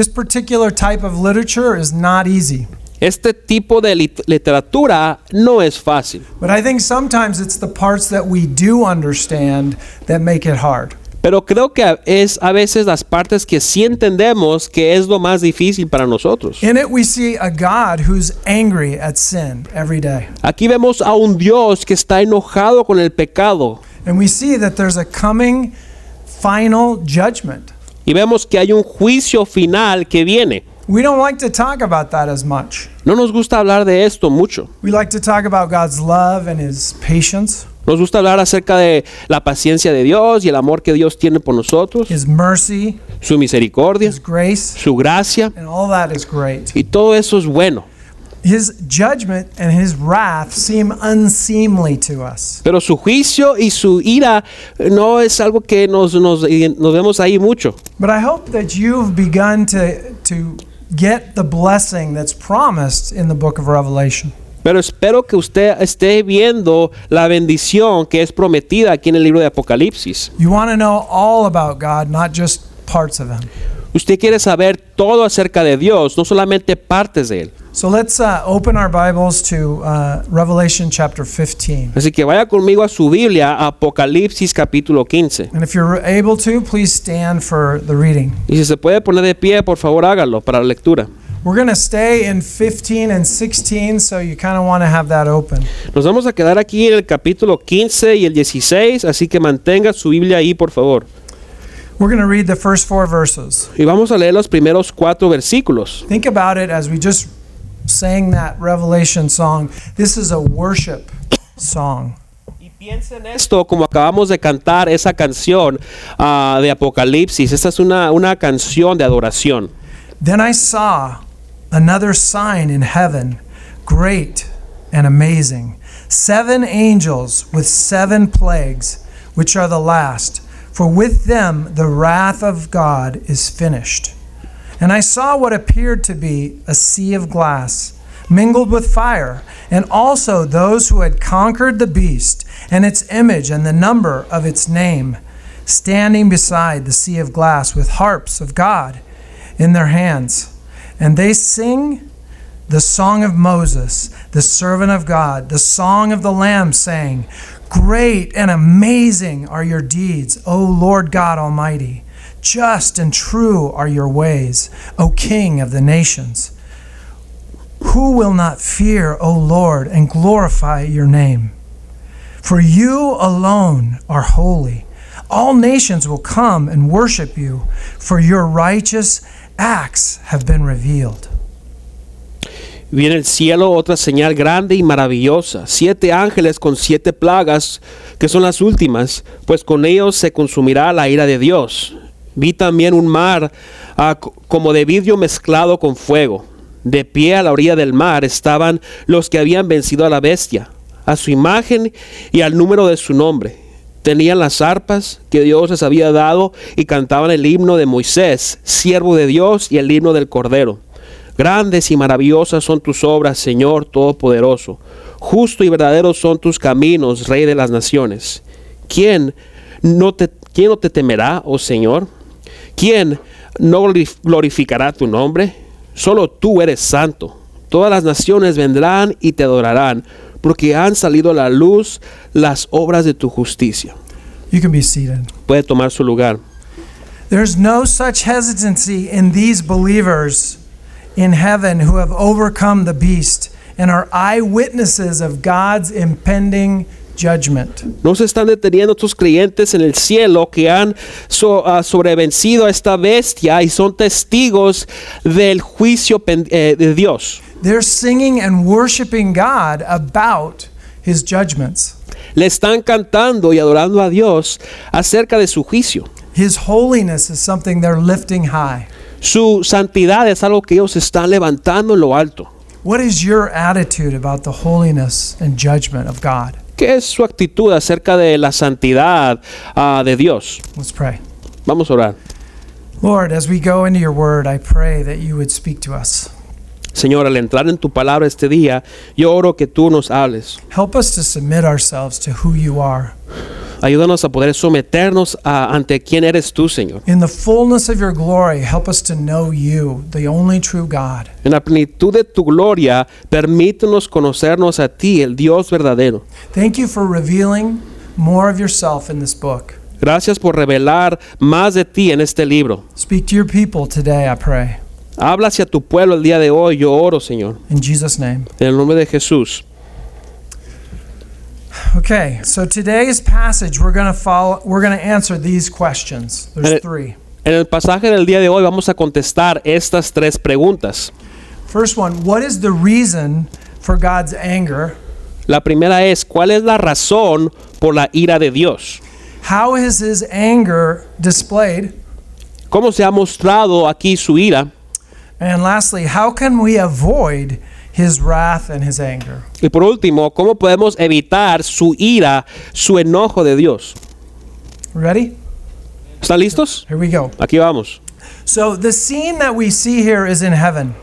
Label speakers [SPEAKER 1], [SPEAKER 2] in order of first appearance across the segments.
[SPEAKER 1] This particular type of literature is not easy,
[SPEAKER 2] Este tipo de lit- literatura no es fácil,
[SPEAKER 1] but I think sometimes it's the parts that we do understand that make it hard.
[SPEAKER 2] pero creo que es a veces las partes que sí entendemos que es lo más difícil para nosotros.
[SPEAKER 1] In it, we see a God who's angry at sin every day.
[SPEAKER 2] Aquí vemos a un Dios que está enojado con el pecado
[SPEAKER 1] And we see that there's a coming final judgment.
[SPEAKER 2] Y vemos que hay un juicio final que viene.
[SPEAKER 1] We don't like to talk about that as much.
[SPEAKER 2] No nos gusta hablar de esto mucho.
[SPEAKER 1] We like to talk about God's love and his patience,
[SPEAKER 2] Nos gusta hablar acerca de la paciencia de Dios y el amor que Dios tiene por nosotros,
[SPEAKER 1] his mercy,
[SPEAKER 2] su misericordia,
[SPEAKER 1] his grace,
[SPEAKER 2] su gracia
[SPEAKER 1] and all that is great.
[SPEAKER 2] y todo eso es bueno.
[SPEAKER 1] His judgment and his wrath seem unseemly to us.
[SPEAKER 2] Pero su juicio y su ira no es algo que nos, nos, nos vemos ahí mucho.
[SPEAKER 1] But I hope that you've begun to, to get the blessing that's promised in the book of Revelation.
[SPEAKER 2] Pero espero que usted esté viendo la bendición que es prometida aquí en el libro de Apocalipsis.
[SPEAKER 1] You want to know all about God, not just parts of him.
[SPEAKER 2] Usted quiere saber todo acerca de Dios, no solamente partes de él.
[SPEAKER 1] So let's uh, open our Bibles to uh, Revelation chapter 15.
[SPEAKER 2] Así que vaya conmigo a su Biblia, Apocalipsis capítulo 15.
[SPEAKER 1] And if you're able to, please stand for the reading.
[SPEAKER 2] Y si se puede poner de pie, por favor hágalo para la lectura.
[SPEAKER 1] We're going to stay in 15 and 16, so you kind of want to have that open.
[SPEAKER 2] Nos vamos a quedar aquí en el capítulo 15 y el 16, así que mantenga su Biblia ahí, por favor.
[SPEAKER 1] We're going to read the first four verses.
[SPEAKER 2] Y vamos a leer los primeros cuatro versículos.
[SPEAKER 1] Think about it as we just sang that Revelation song. This is a worship song.
[SPEAKER 2] Y piensen esto como acabamos de cantar esa canción ah, de Apocalipsis. Esta es una, una canción de adoración.
[SPEAKER 1] Then I saw another sign in heaven, great and amazing. Seven angels with seven plagues, which are the last, for with them the wrath of God is finished. And I saw what appeared to be a sea of glass, mingled with fire, and also those who had conquered the beast and its image and the number of its name, standing beside the sea of glass with harps of God in their hands. And they sing the song of Moses, the servant of God, the song of the Lamb, saying, Great and amazing are your deeds, O Lord God Almighty. Just and true are your ways, O King of the nations. Who will not fear, O Lord, and glorify your name? For you alone are holy. All nations will come and worship you, for your righteous acts have been revealed.
[SPEAKER 2] Vi en el cielo otra señal grande y maravillosa, siete ángeles con siete plagas, que son las últimas, pues con ellos se consumirá la ira de Dios. Vi también un mar ah, co- como de vidrio mezclado con fuego. De pie a la orilla del mar estaban los que habían vencido a la bestia, a su imagen y al número de su nombre. Tenían las arpas que Dios les había dado y cantaban el himno de Moisés, siervo de Dios, y el himno del Cordero. Grandes y maravillosas son tus obras, Señor Todopoderoso. Justo y verdadero son tus caminos, Rey de las naciones. ¿Quién no te, quién no te temerá, oh Señor? ¿Quién no glorif- glorificará tu nombre? Solo tú eres santo. Todas las naciones vendrán y te adorarán, porque han salido a la luz las obras de tu justicia.
[SPEAKER 1] You can be seated.
[SPEAKER 2] Puede tomar su lugar.
[SPEAKER 1] There's no such hesitancy in these believers in heaven who have overcome the beast and are eyewitnesses of God's impending judgment.
[SPEAKER 2] No se están deteniendo estos creyentes en el cielo que han so- ah, sobrevencido a esta bestia y son testigos del juicio eh, de Dios.
[SPEAKER 1] They're singing and worshiping God about his judgments.
[SPEAKER 2] Le están cantando y adorando a Dios acerca de su juicio.
[SPEAKER 1] His holiness is something they're lifting high.
[SPEAKER 2] Su santidad es algo que ellos están levantando en lo alto.
[SPEAKER 1] What is your attitude about the holiness and judgment of God?
[SPEAKER 2] ¿Qué es su actitud acerca de la santidad ah, de Dios?
[SPEAKER 1] Let's pray.
[SPEAKER 2] Vamos a orar.
[SPEAKER 1] Lord, as we go into your word, I pray that you would speak to us.
[SPEAKER 2] Señor, al entrar en tu palabra este día, yo oro que tú nos hables.
[SPEAKER 1] Help us to submit ourselves to who you are.
[SPEAKER 2] Ayúdanos a poder someternos a- ante quién eres tú, Señor.
[SPEAKER 1] In the fullness of your glory, help us to know you, the only true God.
[SPEAKER 2] En la plenitud de tu gloria, permítenos conocernos a ti, el Dios verdadero.
[SPEAKER 1] Thank you for revealing more of yourself in this book.
[SPEAKER 2] Gracias por revelar más de ti en este libro.
[SPEAKER 1] Speak to your people today, I pray.
[SPEAKER 2] Habla hacia tu pueblo el día de hoy, yo oro, Señor.
[SPEAKER 1] In Jesus' name.
[SPEAKER 2] En el nombre de Jesús.
[SPEAKER 1] Okay, so today's passage we're going to follow we're going to answer these questions. There's
[SPEAKER 2] Eh,
[SPEAKER 1] three.
[SPEAKER 2] En el pasaje del día de hoy vamos a contestar estas tres preguntas.
[SPEAKER 1] First one, what is the reason for God's anger?
[SPEAKER 2] La primera es, ¿cuál es la razón por la ira de Dios?
[SPEAKER 1] How is his anger displayed?
[SPEAKER 2] ¿Cómo se ha mostrado aquí su ira?
[SPEAKER 1] And lastly, how can we avoid his wrath and his anger?
[SPEAKER 2] Y por último, ¿cómo podemos evitar su ira, su enojo de Dios?
[SPEAKER 1] Ready?
[SPEAKER 2] ¿Están listos?
[SPEAKER 1] Here we go.
[SPEAKER 2] Aquí vamos.
[SPEAKER 1] So the scene that we see here is in heaven,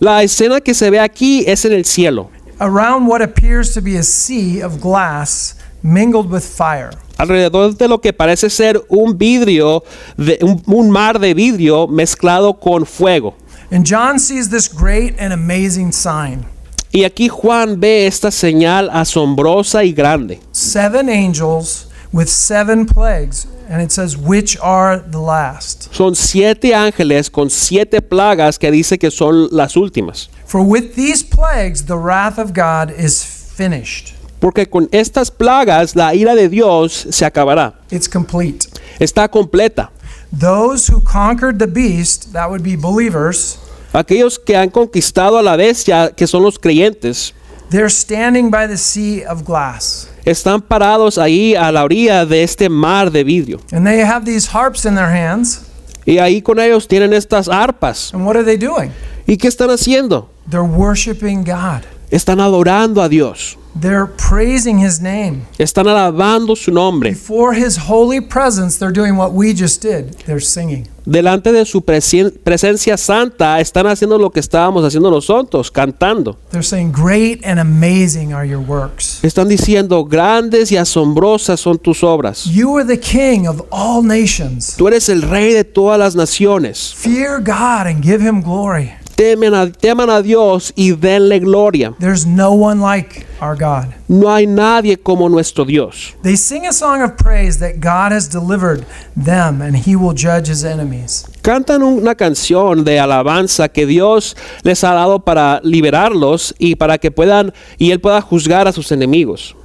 [SPEAKER 2] La escena que se ve aquí es en el cielo,
[SPEAKER 1] around what appears to be a sea of glass mingled with fire.
[SPEAKER 2] alrededor de lo que parece ser un vidrio, de, un, un mar de vidrio mezclado con fuego.
[SPEAKER 1] And John sees this great and amazing sign.
[SPEAKER 2] Y aquí Juan ve esta señal asombrosa y grande.
[SPEAKER 1] Seven angels with seven plagues, and it says, which are the last.
[SPEAKER 2] Son siete ángeles con siete plagas que dice que son las últimas.
[SPEAKER 1] For with these plagues, the wrath of God is finished.
[SPEAKER 2] Porque con estas plagas la ira de Dios se acabará.
[SPEAKER 1] It's complete.
[SPEAKER 2] Está completa.
[SPEAKER 1] Those who conquered the beast, that would be believers,
[SPEAKER 2] Aquellos que han conquistado a la bestia, que son los creyentes,
[SPEAKER 1] they're standing by the sea of glass.
[SPEAKER 2] están parados ahí a la orilla de este mar de vidrio.
[SPEAKER 1] And they have these harps in their hands.
[SPEAKER 2] Y ahí con ellos tienen estas arpas.
[SPEAKER 1] And what are they doing?
[SPEAKER 2] ¿Y qué están haciendo?
[SPEAKER 1] They're worshiping God.
[SPEAKER 2] Están adorando a Dios.
[SPEAKER 1] They're praising his name.
[SPEAKER 2] Están alabando su nombre.
[SPEAKER 1] Before his holy presence, they're doing what we just did. They're singing.
[SPEAKER 2] Delante de su presen- presencia santa están haciendo lo que estábamos haciendo nosotros, cantando.
[SPEAKER 1] They're saying, Great and amazing are your works.
[SPEAKER 2] Están diciendo, grandes y asombrosas son tus obras.
[SPEAKER 1] You are the king of all nations.
[SPEAKER 2] Tú eres el rey de todas las naciones.
[SPEAKER 1] Fear God and give him glory.
[SPEAKER 2] Temen a, teman a Dios y denle gloria.
[SPEAKER 1] There's no one like our God.
[SPEAKER 2] No hay nadie como nuestro Dios.
[SPEAKER 1] They sing a song of praise that God has delivered them and he will judge his enemies.
[SPEAKER 2] Cantan una canción de alabanza que Dios les ha dado para liberarlos y para que puedan y él pueda juzgar a sus enemigos.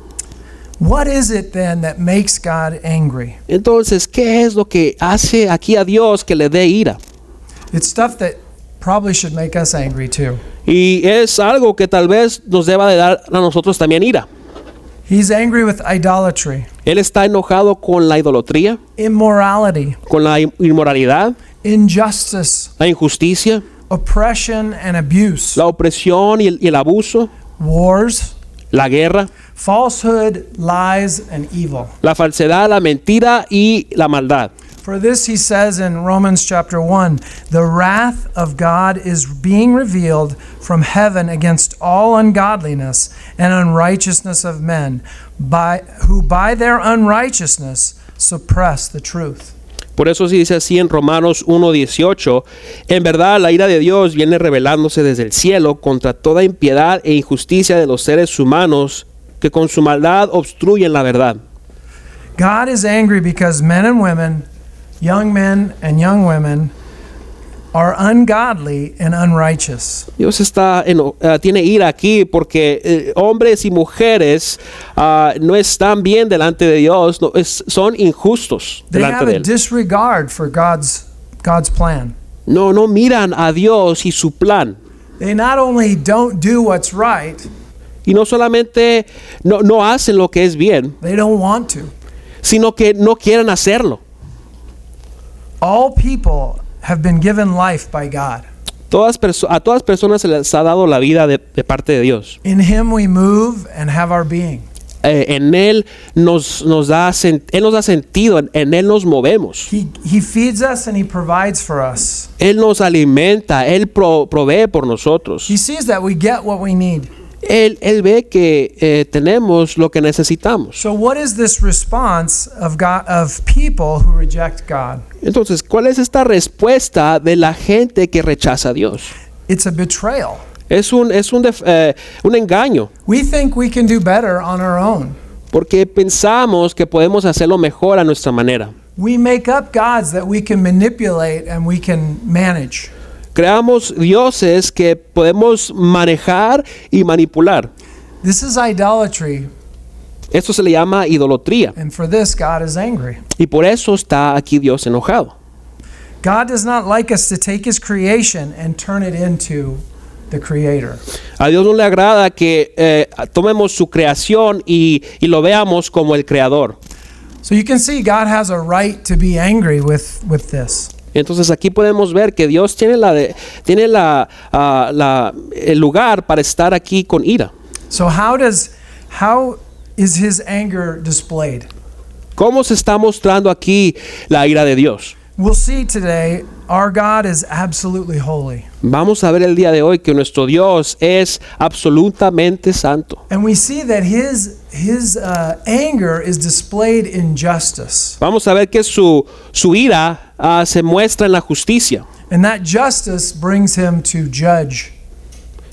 [SPEAKER 1] What is it then that makes God angry?
[SPEAKER 2] Entonces, ¿qué es lo que hace aquí a Dios que le dé ira?
[SPEAKER 1] It's stuff that probably should make us angry too.
[SPEAKER 2] Y es algo que tal vez nos deba de dar a nosotros también ira.
[SPEAKER 1] He's angry with idolatry,
[SPEAKER 2] Él está enojado con la idolatría,
[SPEAKER 1] immorality,
[SPEAKER 2] con la inmoralidad,
[SPEAKER 1] injustice,
[SPEAKER 2] la injusticia,
[SPEAKER 1] oppression and abuse,
[SPEAKER 2] la opresión y el, y el abuso,
[SPEAKER 1] wars,
[SPEAKER 2] la guerra,
[SPEAKER 1] falsehood, lies, and evil.
[SPEAKER 2] la falsedad, la mentira y la maldad.
[SPEAKER 1] For this he says in Romans chapter 1 the wrath of God is being revealed from heaven against all ungodliness and unrighteousness of men, by, who by their unrighteousness suppress the truth.
[SPEAKER 2] Por eso se dice así en Romanos 1.18, en verdad la ira de Dios viene revelándose desde el cielo contra toda impiedad e injusticia de los seres humanos que con su maldad obstruyen la verdad.
[SPEAKER 1] God is angry because men and women, young men and young women, are ungodly and unrighteous.
[SPEAKER 2] Dios está eno- eh, tiene ira aquí porque eh, hombres y mujeres ah, no están bien delante de Dios, no, es- son injustos
[SPEAKER 1] They
[SPEAKER 2] delante
[SPEAKER 1] have
[SPEAKER 2] de
[SPEAKER 1] a
[SPEAKER 2] Él.
[SPEAKER 1] disregard for God's, God's plan.
[SPEAKER 2] No, no miran a Dios y su plan.
[SPEAKER 1] They not only don't do what's right,
[SPEAKER 2] Y no solamente no, no hacen lo que es bien,
[SPEAKER 1] they don't want to.
[SPEAKER 2] sino que no quieren hacerlo.
[SPEAKER 1] All people have been given life by God.
[SPEAKER 2] Todas a todas personas se les ha dado la vida de, de parte de Dios.
[SPEAKER 1] In Him we move and have our being.
[SPEAKER 2] Eh, en Él nos, nos da, sen- él nos da sentido, en, en Él nos movemos.
[SPEAKER 1] He, he feeds us and He provides for us.
[SPEAKER 2] Él nos alimenta, Él pro- provee por nosotros.
[SPEAKER 1] He sees that we get what we need.
[SPEAKER 2] Él, él ve que eh, tenemos lo que necesitamos.
[SPEAKER 1] So, what is this response of God of people who reject God?
[SPEAKER 2] Entonces, ¿cuál es esta respuesta de la gente que rechaza a Dios?
[SPEAKER 1] It's a betrayal.
[SPEAKER 2] Es un, es un, def- eh, un engaño,
[SPEAKER 1] We think we can do better on our own.
[SPEAKER 2] porque pensamos que podemos hacerlo mejor a nuestra manera.
[SPEAKER 1] We make up gods that we can manipulate and we can manage.
[SPEAKER 2] Creamos dioses que podemos manejar y manipular.
[SPEAKER 1] This is idolatry,
[SPEAKER 2] Esto se le llama idolatría.
[SPEAKER 1] and for this, God is angry.
[SPEAKER 2] Y por eso está aquí Dios enojado.
[SPEAKER 1] God does not like us to take His creation and turn it into the Creator.
[SPEAKER 2] A Dios no le agrada que eh, tomemos su creación y, y lo veamos como el creador.
[SPEAKER 1] So you can see God has a right to be angry with, with this.
[SPEAKER 2] Entonces aquí podemos ver que Dios tiene, la de- tiene la, ah, la- el lugar para estar aquí con ira.
[SPEAKER 1] So how does how is His anger displayed?
[SPEAKER 2] ¿Cómo se está mostrando aquí la ira de Dios?
[SPEAKER 1] We'll see today our God is absolutely holy.
[SPEAKER 2] Vamos a ver el día de hoy que nuestro Dios es absolutamente santo.
[SPEAKER 1] And we see that his his uh, anger is displayed in justice.
[SPEAKER 2] Vamos a ver que su, su ira ah, se muestra en la justicia.
[SPEAKER 1] And that justice brings him to judge.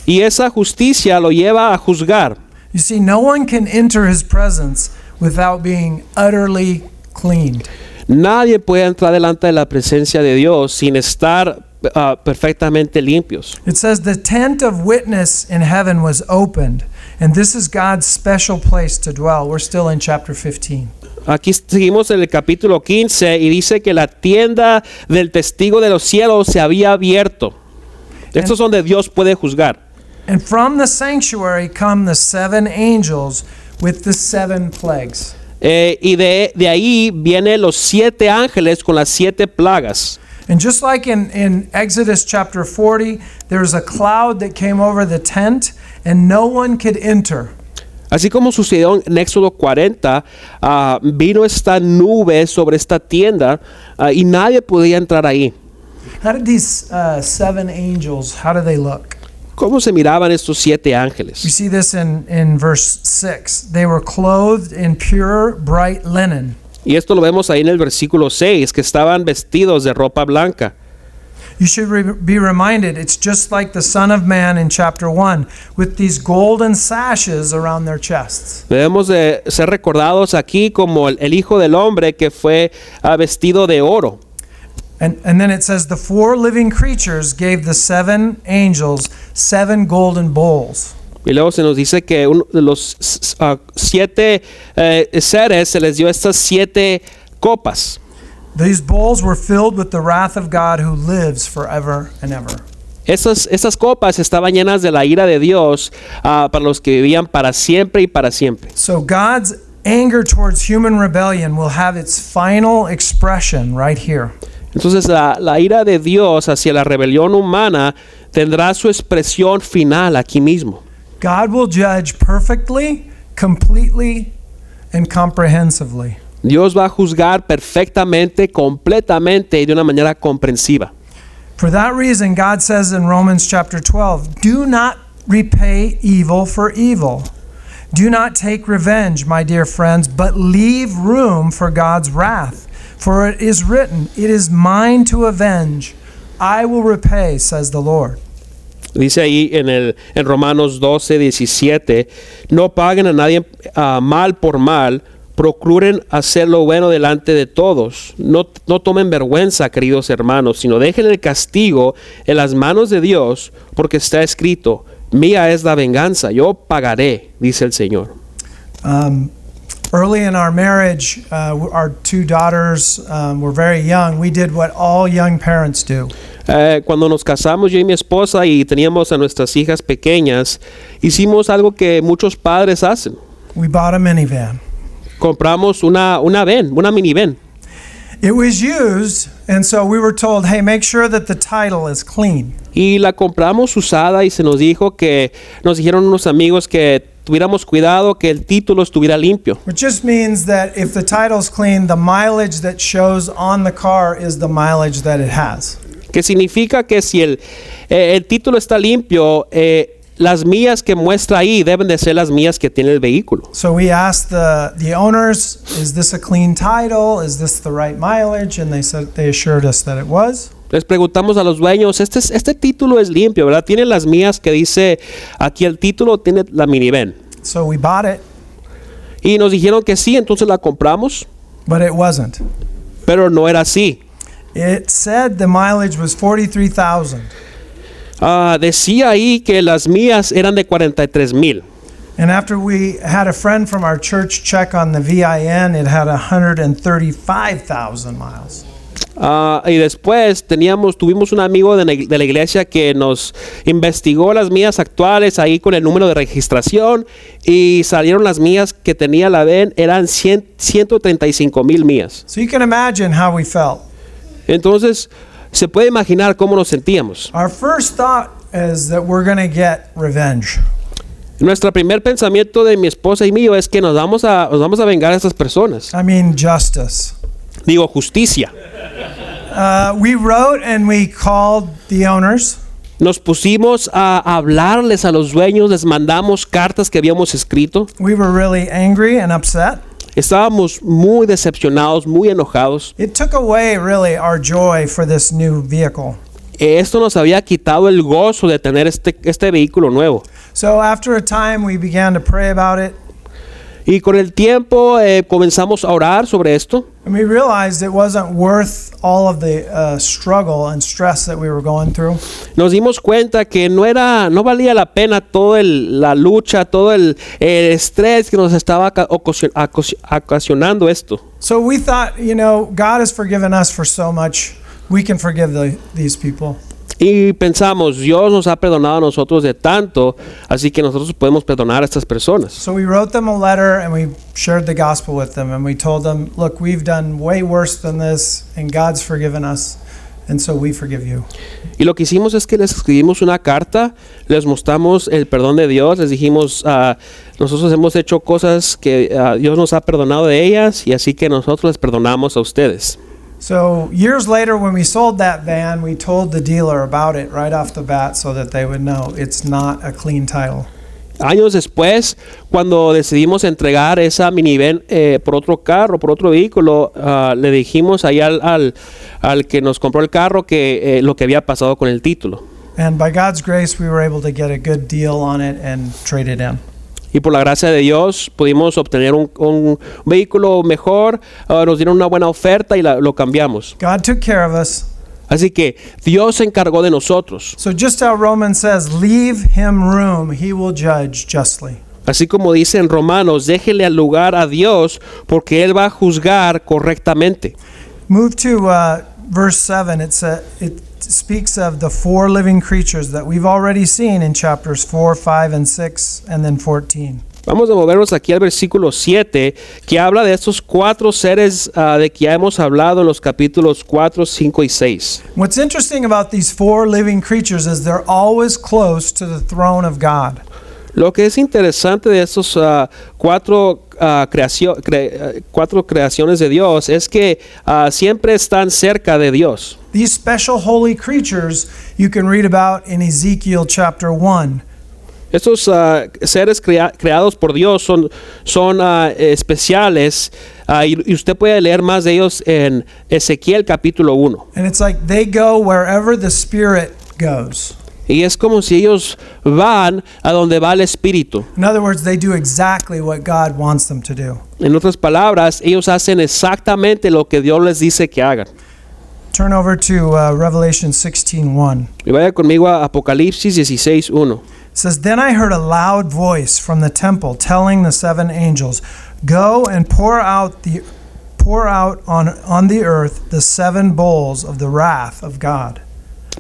[SPEAKER 2] Y esa justicia lo lleva a juzgar.
[SPEAKER 1] You see, no one can enter his presence without being utterly cleaned.
[SPEAKER 2] Nadie puede entrar delante de la presencia de Dios sin estar ah, perfectamente limpios.
[SPEAKER 1] It says the tent of witness in heaven was opened, and this is God's special place to dwell. We're still in chapter 15.
[SPEAKER 2] Aquí seguimos en el capítulo 15 y dice que la tienda del testigo de los cielos se había abierto. Esto es donde Dios puede juzgar.
[SPEAKER 1] And from the sanctuary come the seven angels with the seven plagues.
[SPEAKER 2] Eh, y de, de ahí vienen los siete ángeles con las siete plagas.
[SPEAKER 1] And just like in, in Exodus chapter 40, there was a cloud that came over the tent, and no one could enter.
[SPEAKER 2] Así como sucedió en Éxodo 40, ah, vino esta nube sobre esta tienda ah, y nadie podía entrar ahí.
[SPEAKER 1] How did these uh, seven angels, how do they look?
[SPEAKER 2] ¿Cómo se miraban estos siete
[SPEAKER 1] We
[SPEAKER 2] ángeles?
[SPEAKER 1] see this in, in verse 6. They were clothed in pure, bright linen.
[SPEAKER 2] Y esto lo vemos ahí en el versículo 6, que estaban vestidos de ropa blanca.
[SPEAKER 1] You should re- be reminded it's just like the Son of Man in chapter 1 with these golden sashes around their chests.
[SPEAKER 2] Debemos de ser recordados aquí como el, el Hijo del Hombre que fue ah, vestido de oro.
[SPEAKER 1] And, and then it says, The four living creatures gave the seven angels seven golden bowls.
[SPEAKER 2] Y luego se nos dice que uno de los ah, siete eh, seres se les dio estas siete copas.
[SPEAKER 1] These bowls were filled with the wrath of God who lives forever and ever.
[SPEAKER 2] Esas, esas copas estaban llenas de la ira de Dios ah, para los que vivían para siempre y para siempre.
[SPEAKER 1] So God's anger towards human rebellion will have its final expression right here.
[SPEAKER 2] Entonces la, la ira de Dios hacia la rebelión humana tendrá su expresión final aquí mismo.
[SPEAKER 1] God will judge perfectly, completely, and comprehensively.
[SPEAKER 2] Dios va a juzgar perfectamente, completamente y de una manera comprensiva.
[SPEAKER 1] For that reason, God says in Romans chapter 12, Do not repay evil for evil. Do not take revenge, my dear friends, but leave room for God's wrath. For it is written, It is mine to avenge. I will repay, says the Lord.
[SPEAKER 2] Dice ahí en, el, en Romanos 12, 17, no paguen a nadie ah, mal por mal, procuren hacer lo bueno delante de todos. No, no tomen vergüenza, queridos hermanos, sino dejen el castigo en las manos de Dios, porque está escrito, mía es la venganza, yo pagaré, dice el Señor.
[SPEAKER 1] Um, early in our marriage, uh, our two daughters um, were very young. We did what all young parents do.
[SPEAKER 2] Eh, cuando nos casamos yo y mi esposa y teníamos a nuestras hijas pequeñas, hicimos algo que muchos padres hacen.
[SPEAKER 1] We bought a minivan.
[SPEAKER 2] Compramos una, una van, una minivan.
[SPEAKER 1] It was used, and so we were told, hey, make sure that the title is clean.
[SPEAKER 2] Y la compramos usada y se nos dijo que nos dijeron unos amigos que tuviéramos cuidado que el título estuviera limpio.
[SPEAKER 1] Which just means that if the title's clean, the mileage that shows on the car is the mileage that it has.
[SPEAKER 2] Que significa que si el, eh, el título está limpio, eh, las mías que muestra ahí deben de ser las mías que tiene el vehículo.
[SPEAKER 1] So we asked the, the owners, is this a clean title? Is this the right mileage? And they said they assured us that it was.
[SPEAKER 2] Les preguntamos a los dueños, este, es- este título es limpio, ¿verdad? Tiene las mías que dice, aquí el título tiene la minivan.
[SPEAKER 1] So we bought it,
[SPEAKER 2] Y nos dijeron que sí, entonces la compramos,
[SPEAKER 1] but it wasn't.
[SPEAKER 2] pero no era así.
[SPEAKER 1] It said the mileage was 43,000.
[SPEAKER 2] Ah, decía ahí que las mías eran de 43 mil.
[SPEAKER 1] And after we had a friend from our church check on the VIN, it had 135,000 miles.
[SPEAKER 2] Ah, y después teníamos, tuvimos un amigo de, de la iglesia que nos investigó las mías actuales ahí con el número de registración y salieron las mías que tenía la VEN, eran 100 135 mil mías.
[SPEAKER 1] So you can imagine how we felt.
[SPEAKER 2] Entonces, se puede imaginar cómo nos sentíamos.
[SPEAKER 1] Our first thought is that we're going to get revenge.
[SPEAKER 2] Nuestro primer pensamiento de mi esposa y mío es que nos vamos a, nos vamos a vengar a estas personas.
[SPEAKER 1] I mean, justice.
[SPEAKER 2] Digo, justicia.
[SPEAKER 1] Uh, we wrote and we called the owners.
[SPEAKER 2] Nos pusimos a hablarles a los dueños, les mandamos cartas que habíamos escrito.
[SPEAKER 1] We were really angry and upset.
[SPEAKER 2] Estábamos muy decepcionados, muy enojados.
[SPEAKER 1] It took away really our joy for this new vehicle.
[SPEAKER 2] Esto nos había quitado el gozo de tener este, este vehículo nuevo.
[SPEAKER 1] So after a time, we began to pray about it,
[SPEAKER 2] Y con el tiempo eh, comenzamos a orar sobre esto.
[SPEAKER 1] and we realized it wasn't worth all of the uh, struggle and stress that we were going through.
[SPEAKER 2] Nos dimos cuenta que no era, no valía la pena toda la lucha, todo el, el estrés que nos estaba ocasionando esto.
[SPEAKER 1] So we thought, you know, God has forgiven us for so much. We can forgive the, these people.
[SPEAKER 2] Y pensamos, Dios nos ha perdonado a nosotros de tanto, así que nosotros podemos perdonar a estas personas.
[SPEAKER 1] So we wrote them a letter and we shared the gospel with them and we told them, look, we've done way worse than this and God's forgiven us and so we forgive you.
[SPEAKER 2] Y lo que hicimos es que les escribimos una carta, les mostramos el perdón de Dios, les dijimos, ah, nosotros hemos hecho cosas que ah, Dios nos ha perdonado de ellas y así que nosotros les perdonamos a ustedes.
[SPEAKER 1] So years later when we sold that van, we told the dealer about it right off the bat so that they would know it's not a clean title.
[SPEAKER 2] Años después, cuando decidimos entregar esa minivan eh, por otro carro, por otro vehículo, ah, le dijimos ahí al, al, al que nos compró el carro que eh, lo que había pasado con el título.
[SPEAKER 1] And by God's grace, we were able to get a good deal on it and trade it in.
[SPEAKER 2] Y por la gracia de Dios pudimos obtener un, un vehículo mejor, ah, nos dieron una buena oferta y la- lo cambiamos.
[SPEAKER 1] God took care of us.
[SPEAKER 2] Así que Dios se encargó de nosotros.
[SPEAKER 1] So just how Romans says, leave him room, he will judge justly.
[SPEAKER 2] Así como dice en Romanos, déjele al lugar a Dios porque Él va a juzgar correctamente.
[SPEAKER 1] Move to uh, verse 7. It's a, it speaks of the four living creatures that we've already seen in chapters 4, 5, and 6, and then 14.
[SPEAKER 2] Vamos a movernos aquí al versículo 7, que habla de estos cuatro seres ah, de que ya hemos hablado en los capítulos 4, 5 y 6.
[SPEAKER 1] What's interesting about these four living creatures is they're always close to the throne of God.
[SPEAKER 2] Lo que es interesante de estos ah, cuatro, ah, creacio- cre- ah, cuatro creaciones de Dios es que ah, siempre están cerca de Dios.
[SPEAKER 1] These special holy creatures you can read about in Ezekiel chapter 1.
[SPEAKER 2] Estos ah, seres crea- creados por Dios son, son ah, especiales ah, y, y usted puede leer más de ellos en Ezequiel capítulo 1.
[SPEAKER 1] And it's like
[SPEAKER 2] Y es como si ellos van a donde va el Espíritu.
[SPEAKER 1] In other words, they do exactly what God wants them to do.
[SPEAKER 2] En otras palabras, ellos hacen exactamente lo que Dios les dice que hagan.
[SPEAKER 1] Turn over to uh, Revelation 16:1.
[SPEAKER 2] Y vaya conmigo a Apocalipsis 16.1.
[SPEAKER 1] It says, Then I heard a loud voice from the temple telling the seven angels, Go and pour out the pour out on, on the earth the seven bowls of the wrath of God.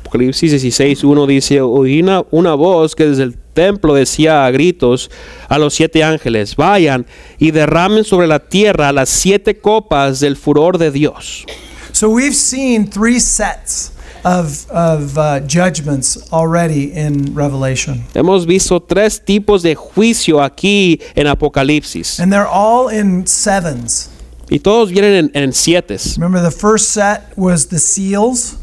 [SPEAKER 2] Apocalipsis 16.1 dice, oí una, una voz que desde el templo decía a gritos a los siete ángeles, vayan y derramen sobre la tierra las siete copas del furor de Dios.
[SPEAKER 1] So we've seen three sets of, of uh, judgments already in Revelation.
[SPEAKER 2] Hemos visto tres tipos de juicio aquí en Apocalipsis
[SPEAKER 1] And they're all in sevens.
[SPEAKER 2] y todos vienen en, en siete.
[SPEAKER 1] Remember, the first set was the seals,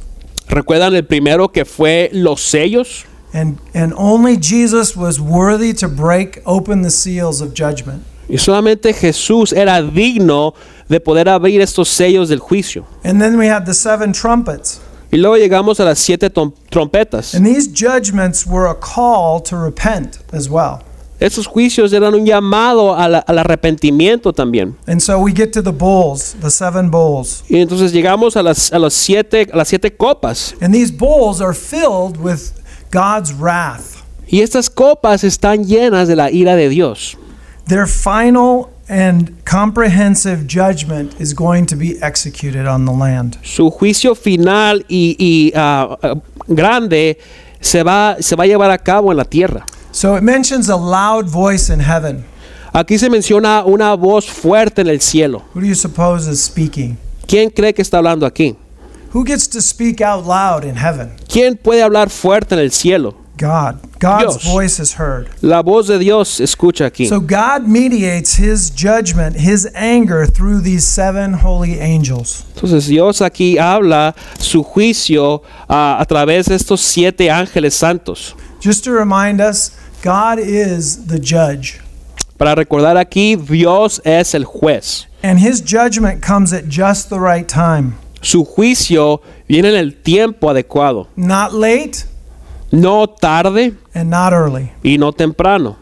[SPEAKER 2] ¿Recuerdan el primero que fue los sellos?
[SPEAKER 1] And, and only Jesus was worthy to break open the seals of judgment.
[SPEAKER 2] Y solamente Jesús era digno de poder abrir estos sellos del juicio.
[SPEAKER 1] And then we had the seven trumpets.
[SPEAKER 2] Y luego llegamos a las siete trompetas.
[SPEAKER 1] And these judgments were a call to repent as well.
[SPEAKER 2] Estos juicios eran un llamado al, al arrepentimiento también.
[SPEAKER 1] And so we get to the bowls, the seven bowls.
[SPEAKER 2] Y entonces llegamos a las, a las, siete, a las siete copas.
[SPEAKER 1] And these bowls are filled with God's wrath.
[SPEAKER 2] Y estas copas están llenas de la ira de Dios.
[SPEAKER 1] Their final and comprehensive judgment is going to be executed on the land.
[SPEAKER 2] Su juicio final y, y, ah, ah, grande se va, se va a llevar a cabo en la tierra.
[SPEAKER 1] So it mentions a loud voice in heaven.
[SPEAKER 2] Aquí se menciona una voz fuerte en el cielo.
[SPEAKER 1] Who do you suppose is speaking?
[SPEAKER 2] ¿Quién cree que está hablando aquí?
[SPEAKER 1] Who gets to speak out loud in heaven?
[SPEAKER 2] ¿Quién puede hablar fuerte en el cielo?
[SPEAKER 1] God. God's
[SPEAKER 2] Dios.
[SPEAKER 1] voice is heard.
[SPEAKER 2] La voz de Dios escucha aquí.
[SPEAKER 1] So God mediates his judgment, his anger through these seven holy angels.
[SPEAKER 2] Entonces Dios aquí habla su juicio ah, a través de estos siete ángeles santos.
[SPEAKER 1] Just to remind us, God is the judge.
[SPEAKER 2] Para recordar aquí, Dios es el juez.
[SPEAKER 1] And his judgment comes at just the right time.
[SPEAKER 2] Su juicio viene en el tiempo adecuado,
[SPEAKER 1] Not late
[SPEAKER 2] no tarde
[SPEAKER 1] and not early.
[SPEAKER 2] y no temprano.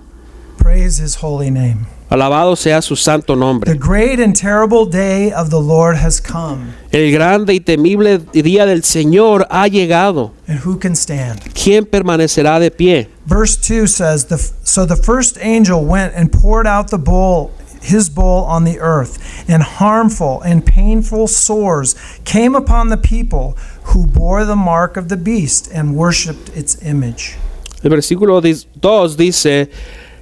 [SPEAKER 1] Praise his holy name.
[SPEAKER 2] Alabado sea su santo
[SPEAKER 1] The
[SPEAKER 2] nombre.
[SPEAKER 1] great and terrible day of the Lord has come.
[SPEAKER 2] El grande y temible día del Señor ha llegado.
[SPEAKER 1] And who can stand?
[SPEAKER 2] ¿Quién permanecerá de pie?
[SPEAKER 1] Verse 2 says, the, So the first angel went and poured out the bowl, his bowl on the earth, and harmful and painful sores came upon the people who bore the mark of the beast and worshipped its image.
[SPEAKER 2] El versículo 2 dice,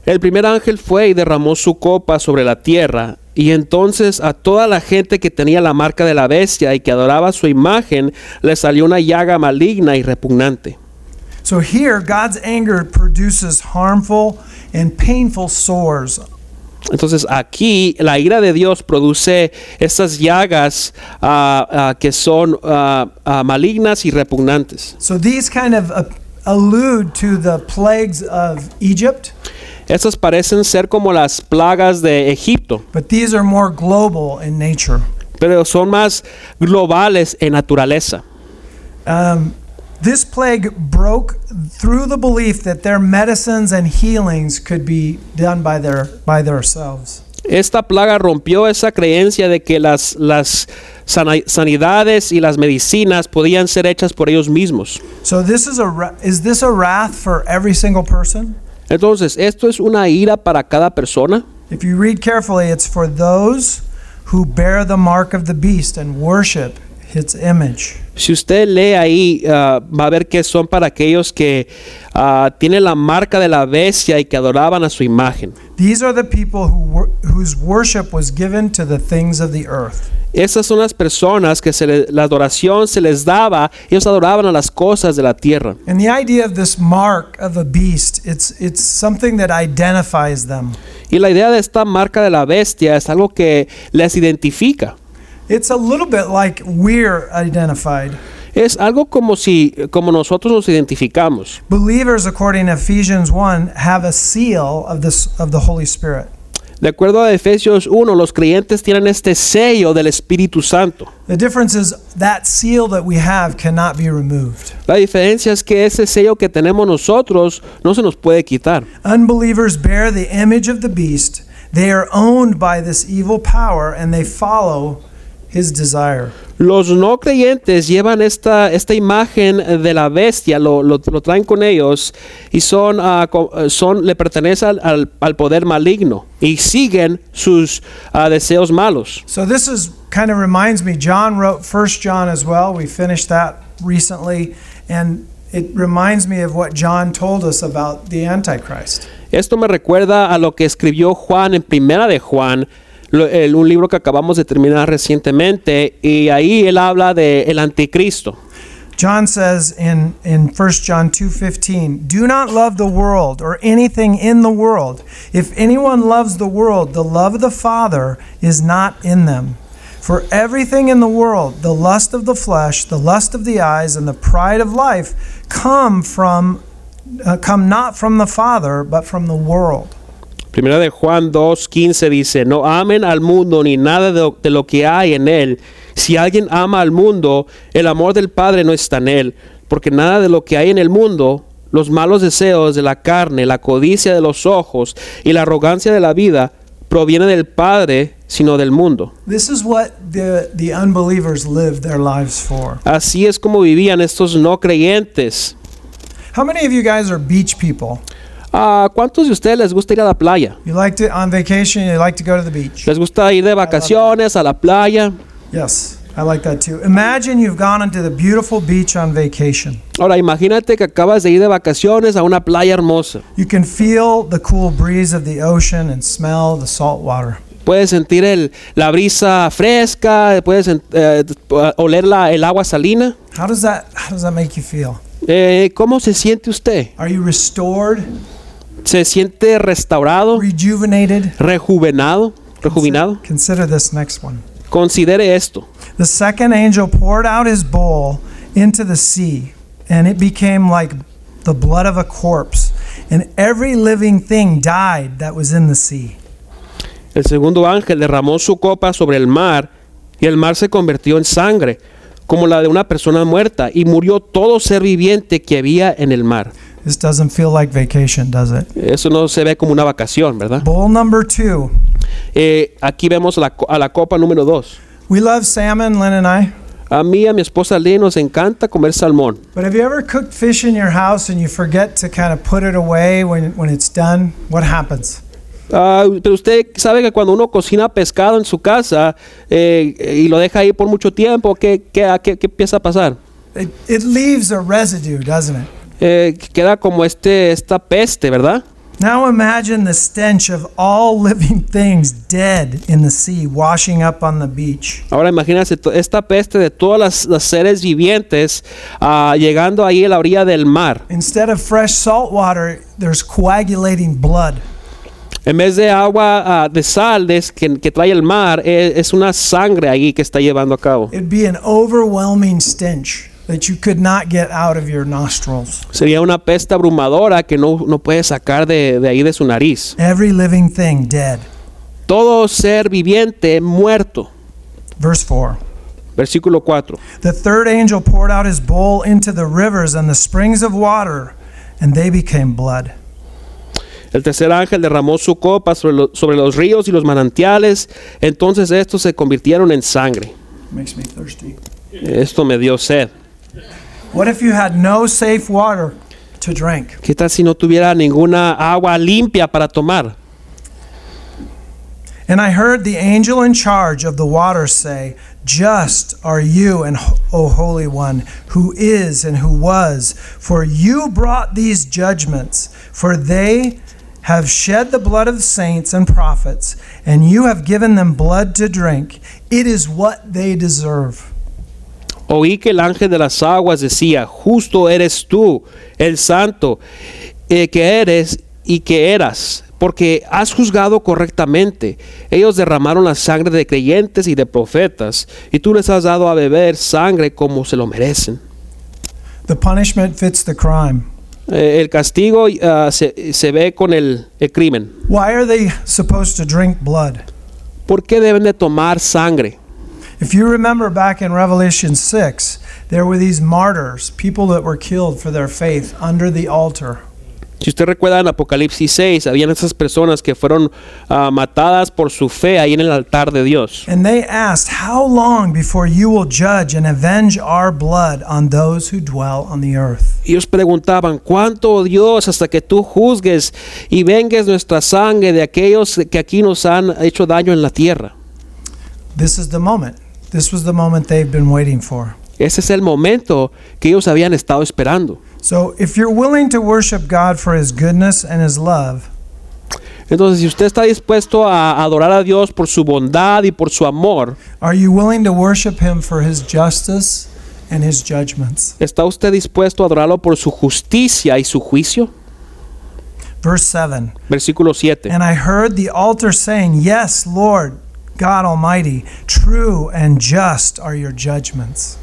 [SPEAKER 2] el primer ángel fue y derramó su copa sobre la tierra, y entonces a toda la gente que tenía la marca de la bestia y que adoraba su imagen, le salió una llaga maligna y repugnante.
[SPEAKER 1] So here, God's anger produces harmful and painful sores.
[SPEAKER 2] Entonces aquí la ira de Dios produce estas llagas ah, ah, que son ah, malignas y repugnantes.
[SPEAKER 1] So these kind of uh, allude to the plagues of Egypt,
[SPEAKER 2] Estas parecen ser como las plagas de Egipto,
[SPEAKER 1] but these are more global in nature.
[SPEAKER 2] pero son más globales en naturaleza.
[SPEAKER 1] Um, this plague broke through the belief that their medicines and healings could be done by their by themselves.
[SPEAKER 2] Esta plaga rompió esa creencia de que las, sanidades y las medicinas podían ser hechas por ellos mismos.
[SPEAKER 1] So this is a is this a wrath for every single person?
[SPEAKER 2] Entonces, ¿esto es una ira para cada persona?
[SPEAKER 1] If you read carefully, it's for those who bear the mark of the beast and worship its image.
[SPEAKER 2] Si usted lee ahí, ah, va a ver que son para aquellos que ah, tienen la marca de la bestia y que adoraban a su imagen.
[SPEAKER 1] These are the people who wor- whose worship was given to the things of the earth.
[SPEAKER 2] Esas son las personas que se le- la adoración se les daba, ellos adoraban a las cosas de la tierra.
[SPEAKER 1] And the idea of this mark of a beast, it's it's something that identifies them.
[SPEAKER 2] Y la idea de esta marca de la bestia es algo que les identifica.
[SPEAKER 1] It's a little bit like we're identified.
[SPEAKER 2] Es algo como si, como nosotros nos identificamos.
[SPEAKER 1] Believers, according to Ephesians 1, have a seal of this of the Holy Spirit.
[SPEAKER 2] De acuerdo a Efesios 1, los creyentes tienen este sello del Espíritu Santo.
[SPEAKER 1] The difference is that seal that we have cannot be removed.
[SPEAKER 2] La diferencia es que ese sello que tenemos nosotros no se nos puede quitar.
[SPEAKER 1] Unbelievers bear the image of the beast. They are owned by this evil power and they follow his desire.
[SPEAKER 2] Los no creyentes llevan esta, esta imagen de la bestia, lo, lo- lo traen con ellos y son, ah, son le pertenecen al, al poder maligno y siguen sus ah, deseos malos.
[SPEAKER 1] So this is kind of reminds me John wrote First John as well. We finished that recently and it reminds me of what John told us about the antichrist.
[SPEAKER 2] Esto me recuerda a lo que escribió Juan en Primera de Juan, un libro que acabamos de terminar recientemente, y ahí él habla de el anticristo.
[SPEAKER 1] John says in, in 1 John 2:15, "Do not love the world or anything in the world. If anyone loves the world, the love of the Father is not in them. For everything in the world, the lust of the flesh, the lust of the eyes, and the pride of life come from uh, come not from the Father, but from the world.
[SPEAKER 2] Primera de Juan 2.15 dice, no amen al mundo ni nada de, de lo que hay en él. Si alguien ama al mundo, el amor del Padre no está en él, porque nada de lo que hay en el mundo, los malos deseos de la carne, la codicia de los ojos y la arrogancia de la vida, proviene del Padre, sino del mundo.
[SPEAKER 1] This is what the, the unbelievers live their lives for.
[SPEAKER 2] Así es como vivían estos no creyentes.
[SPEAKER 1] How many of you guys are beach people?
[SPEAKER 2] ¿A cuántos de ustedes les gusta ir a la playa?
[SPEAKER 1] You like to, on vacation, you like to go to the beach?
[SPEAKER 2] ¿Les gusta ir de vacaciones a la playa?
[SPEAKER 1] Yes, I like that too. Imagine you've gone into the beautiful beach on vacation.
[SPEAKER 2] Ahora imagínate que acabas de ir de vacaciones a una playa hermosa.
[SPEAKER 1] You can feel the cool breeze of the ocean and smell the salt water.
[SPEAKER 2] Puedes sentir el, la brisa fresca, puedes eh, oler la, el agua salina.
[SPEAKER 1] How does that how does that make you feel?
[SPEAKER 2] Eh, ¿Cómo se siente usted?
[SPEAKER 1] Are you restored,
[SPEAKER 2] ¿Se siente restaurado,
[SPEAKER 1] rejuvenated?
[SPEAKER 2] rejuvenado, rejuvenado?
[SPEAKER 1] Consider this next one.
[SPEAKER 2] Considere esto.
[SPEAKER 1] The second angel poured out his bowl into the sea, and it became like the blood of a corpse, and every living thing died that was in the sea.
[SPEAKER 2] El segundo ángel derramó su copa sobre el mar y el mar se convirtió en sangre, como la de una persona muerta, y murió todo ser viviente que había en el mar.
[SPEAKER 1] This doesn't feel like vacation, does it?
[SPEAKER 2] Eso no se ve como una vacación, ¿verdad?
[SPEAKER 1] Bowl number two.
[SPEAKER 2] Eh, aquí vemos la a la copa número dos.
[SPEAKER 1] We love salmon, Lynn and I.
[SPEAKER 2] A mí y a mi esposa Lee nos encanta comer salmón.
[SPEAKER 1] But have you ever cooked fish in your house and you forget to kind of put it away when, when it's done? What happens?
[SPEAKER 2] Ah, pero usted sabe que cuando uno cocina pescado en su casa eh, y lo deja ahí por mucho tiempo, ¿qué, qué, qué- qué empieza a pasar?
[SPEAKER 1] It, it leaves a residue, doesn't it?
[SPEAKER 2] Eh, queda como este, esta peste, ¿verdad?
[SPEAKER 1] Now imagine the stench of all living things dead in the sea, washing up on the beach.
[SPEAKER 2] Ahora imagínense esta peste de todas las, las seres vivientes ah, llegando ahí a la orilla del mar.
[SPEAKER 1] Instead of fresh salt water, there's coagulating blood.
[SPEAKER 2] En vez de agua ah, de sal que, que trae el mar, eh, es una sangre ahí que está llevando a cabo.
[SPEAKER 1] It'd be an overwhelming stench that you could not get out of your nostrils.
[SPEAKER 2] Sería una peste abrumadora que no, no puede sacar de, de ahí de su nariz.
[SPEAKER 1] Every living thing dead.
[SPEAKER 2] Todo ser viviente muerto.
[SPEAKER 1] Verse 4.
[SPEAKER 2] Versículo 4.
[SPEAKER 1] The third angel poured out his bowl into the rivers and the springs of water, and they became blood.
[SPEAKER 2] El tercer ángel derramó su copa sobre, lo- sobre los ríos y los manantiales. Entonces estos se convirtieron en sangre.
[SPEAKER 1] Makes me thirsty.
[SPEAKER 2] Esto me dio sed.
[SPEAKER 1] What if you had no safe water to drink?
[SPEAKER 2] ¿Qué tal si no tuviera ninguna agua limpia para tomar?
[SPEAKER 1] And I heard the angel in charge of the waters say, Just are you, and O Holy One, who is and who was, for you brought these judgments, for they have shed the blood of saints and prophets, and you have given them blood to drink. It is what they deserve.
[SPEAKER 2] Oí que el ángel de las aguas decía, justo eres tú, el santo, eh, que eres y que eras, porque has juzgado correctamente. Ellos derramaron la sangre de creyentes y de profetas, y tú les has dado a beber sangre como se lo merecen.
[SPEAKER 1] The punishment fits the crime.
[SPEAKER 2] Eh, el castigo ah, se, se ve con el, el crimen.
[SPEAKER 1] Why are they supposed to drink blood?
[SPEAKER 2] ¿Por qué deben de tomar sangre?
[SPEAKER 1] If you remember back in Revelation 6, there were these martyrs, people that were killed for their faith under the altar.
[SPEAKER 2] Si usted recuerda en Apocalipsis 6, habían esas personas que fueron ah, matadas por su fe ahí en el altar de Dios.
[SPEAKER 1] And they asked, How long before you will judge and avenge our blood on those who dwell on the earth?
[SPEAKER 2] Ellos preguntaban, ¿cuánto oh Dios hasta que tú juzgues y vengues nuestra sangre de aquellos que aquí nos han hecho daño en la tierra?
[SPEAKER 1] This is the moment. This was the moment they've been waiting for.
[SPEAKER 2] Ese es el momento que ellos habían estado esperando.
[SPEAKER 1] So if you're willing to worship God for his goodness and his love,
[SPEAKER 2] Entonces, si usted está dispuesto a adorar a Dios por su bondad y por su amor,
[SPEAKER 1] are you willing to worship him for his justice and his judgments?
[SPEAKER 2] ¿está usted dispuesto a adorarlo por su justicia y su juicio?
[SPEAKER 1] Verse 7.
[SPEAKER 2] Versículo 7.
[SPEAKER 1] And I heard the altar saying, Yes, Lord God Almighty, true and just are your judgments.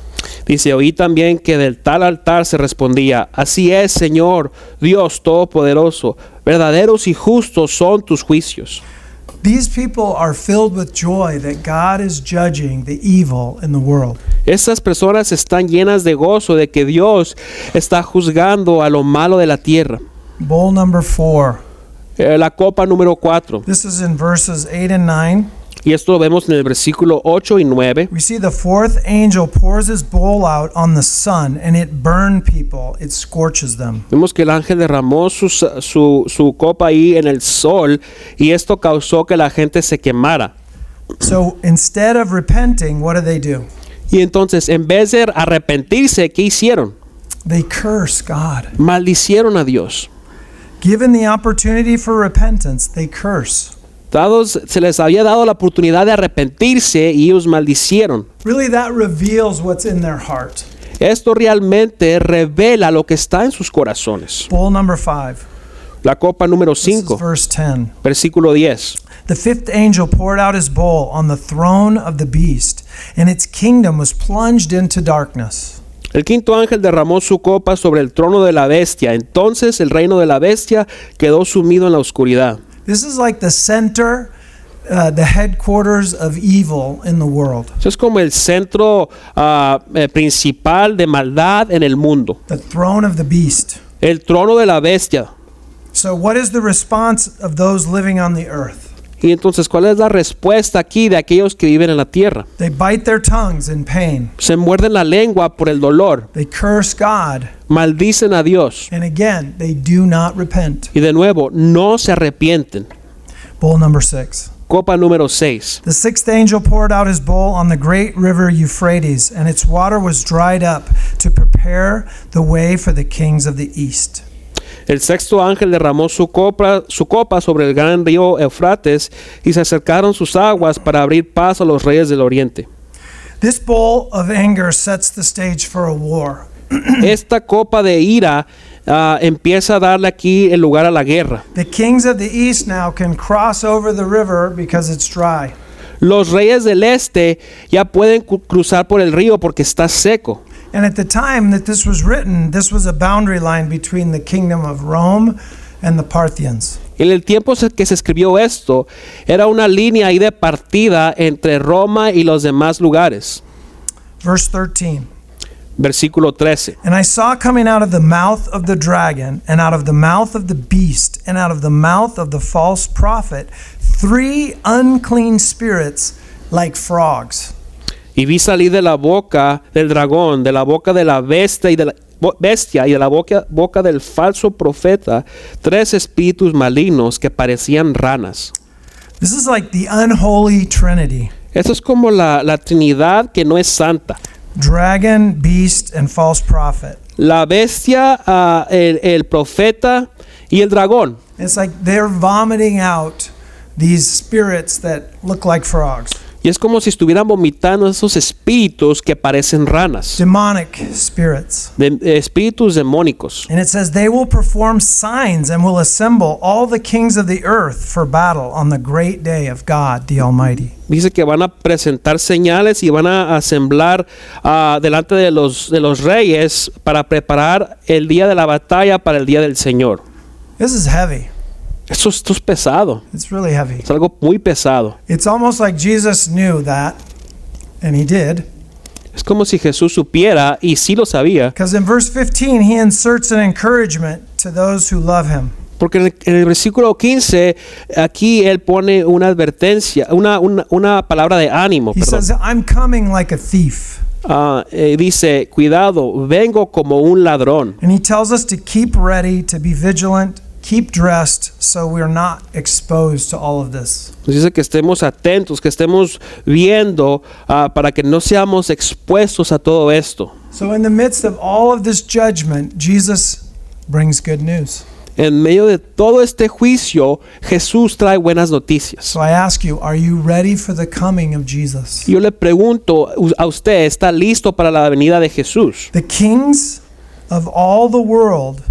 [SPEAKER 2] Dice, oí también que del tal altar se respondía, así es, Señor, Dios Todopoderoso, verdaderos y justos son tus juicios.
[SPEAKER 1] These people are filled with joy that God is judging the evil in the world.
[SPEAKER 2] Estas personas están llenas de gozo de que Dios está juzgando a lo malo de la tierra.
[SPEAKER 1] Bowl number four.
[SPEAKER 2] Eh, la copa número 4.
[SPEAKER 1] This is in verses 8 and 9.
[SPEAKER 2] Y esto lo vemos en el versículo 8 y 9.
[SPEAKER 1] We see the fourth angel pours his bowl out on the sun, and it burned people, it scorches them.
[SPEAKER 2] Vemos que el ángel derramó su, su, su copa ahí en el sol y esto causó que la gente se quemara.
[SPEAKER 1] So instead of repenting, what do they do?
[SPEAKER 2] Y entonces, en vez de arrepentirse, ¿qué hicieron?
[SPEAKER 1] They curse God.
[SPEAKER 2] Maldicieron a Dios.
[SPEAKER 1] Given the opportunity for repentance, they curse.
[SPEAKER 2] Dados, se les había dado la oportunidad de arrepentirse y ellos maldicieron.
[SPEAKER 1] Really, that reveals what's in their heart.
[SPEAKER 2] Esto realmente revela lo que está en sus corazones.
[SPEAKER 1] Bowl number five.
[SPEAKER 2] La copa número
[SPEAKER 1] This is
[SPEAKER 2] 5,
[SPEAKER 1] verse 10.
[SPEAKER 2] versículo 10.
[SPEAKER 1] The fifth angel poured out his bowl on the throne of the beast, and its kingdom was plunged into darkness.
[SPEAKER 2] El quinto ángel derramó su copa sobre el trono de la bestia. Entonces el reino de la bestia quedó sumido en la oscuridad.
[SPEAKER 1] This is like the center, uh, the headquarters of evil in the world.
[SPEAKER 2] Eso es como el centro eh, principal de maldad en el mundo.
[SPEAKER 1] The throne of the beast.
[SPEAKER 2] El trono de la bestia.
[SPEAKER 1] So, what is the response of those living on the earth?
[SPEAKER 2] Y entonces, ¿cuál es la respuesta aquí de aquellos que viven en la tierra?
[SPEAKER 1] They bite their tongues in pain.
[SPEAKER 2] Se muerden la lengua por el dolor,
[SPEAKER 1] They curse God.
[SPEAKER 2] maldicen a Dios
[SPEAKER 1] And again, they do not repent.
[SPEAKER 2] y de nuevo no se arrepienten.
[SPEAKER 1] Bowl number six.
[SPEAKER 2] Copa número 6.
[SPEAKER 1] The sixth angel poured out his bowl on the great river Euphrates, and its water was dried up to prepare the way for the kings of the east.
[SPEAKER 2] El sexto ángel derramó su copa, su copa sobre el gran río Eufrates y se acercaron sus aguas para abrir paso a los reyes del oriente.
[SPEAKER 1] This bowl of anger sets the stage for a war.
[SPEAKER 2] Esta copa de ira ah, empieza a darle aquí el lugar a la guerra.
[SPEAKER 1] The kings of the east now can cross over the river because it's dry.
[SPEAKER 2] Los reyes del este ya pueden cruzar por el río porque está seco.
[SPEAKER 1] And at the time that this was written, this was a boundary line between the kingdom of Rome and the Parthians.
[SPEAKER 2] En el tiempo que se escribió esto, era una línea ahí de partida entre Roma y los demás lugares.
[SPEAKER 1] Verse 13.
[SPEAKER 2] Versículo 13.
[SPEAKER 1] And I saw coming out of the mouth of the dragon, and out of the mouth of the beast, and out of the mouth of the false prophet, three unclean spirits like frogs.
[SPEAKER 2] Y vi salir de la boca del dragón, de la boca de la bestia y de la bo- bestia y de la boca, boca del falso profeta, tres espíritus malignos que parecían ranas.
[SPEAKER 1] This is like the unholy trinity
[SPEAKER 2] Eso es como la, la Trinidad que no es santa.
[SPEAKER 1] dragon, beast, and false prophet.
[SPEAKER 2] La bestia, ah, el, el profeta y el dragón.
[SPEAKER 1] It's like they're vomiting out these spirits that look like frogs,
[SPEAKER 2] Y es como si estuvieran vomitando esos espíritus que parecen ranas,
[SPEAKER 1] demonic spirits.
[SPEAKER 2] de, de espíritus demónicos.
[SPEAKER 1] And it says, They will perform signs and will assemble all the kings of the earth for battle on the great day of God the Almighty.
[SPEAKER 2] Dice que van a presentar señales y van a asemblar ah, delante de los, de los reyes para preparar el día de la batalla para el día del Señor.
[SPEAKER 1] This is heavy.
[SPEAKER 2] Esto, esto es pesado,
[SPEAKER 1] It's really heavy.
[SPEAKER 2] es algo muy pesado.
[SPEAKER 1] It's almost like Jesus knew that, and he did,
[SPEAKER 2] Es como si Jesús supiera y sí lo sabía,
[SPEAKER 1] because in verse 15, he inserts an encouragement to those who love him.
[SPEAKER 2] porque en el, en el versículo 15 aquí él pone una advertencia, una, una, una palabra de ánimo.
[SPEAKER 1] He says, I'm coming like a thief.
[SPEAKER 2] Ah, eh, dice, cuidado, vengo como un ladrón.
[SPEAKER 1] And he tells us to keep ready, to be vigilant, keep dressed, so we're not exposed to all of this.
[SPEAKER 2] Nos dice que estemos atentos, que estemos viendo ah, para que no seamos expuestos a todo esto.
[SPEAKER 1] So, in the midst of all of this judgment, Jesus brings good news.
[SPEAKER 2] En medio de todo este juicio, Jesús trae buenas noticias.
[SPEAKER 1] So, I ask you, are you ready for the coming of Jesus?
[SPEAKER 2] Yo le pregunto a usted, ¿está listo para la venida de Jesús?
[SPEAKER 1] The kings of all the world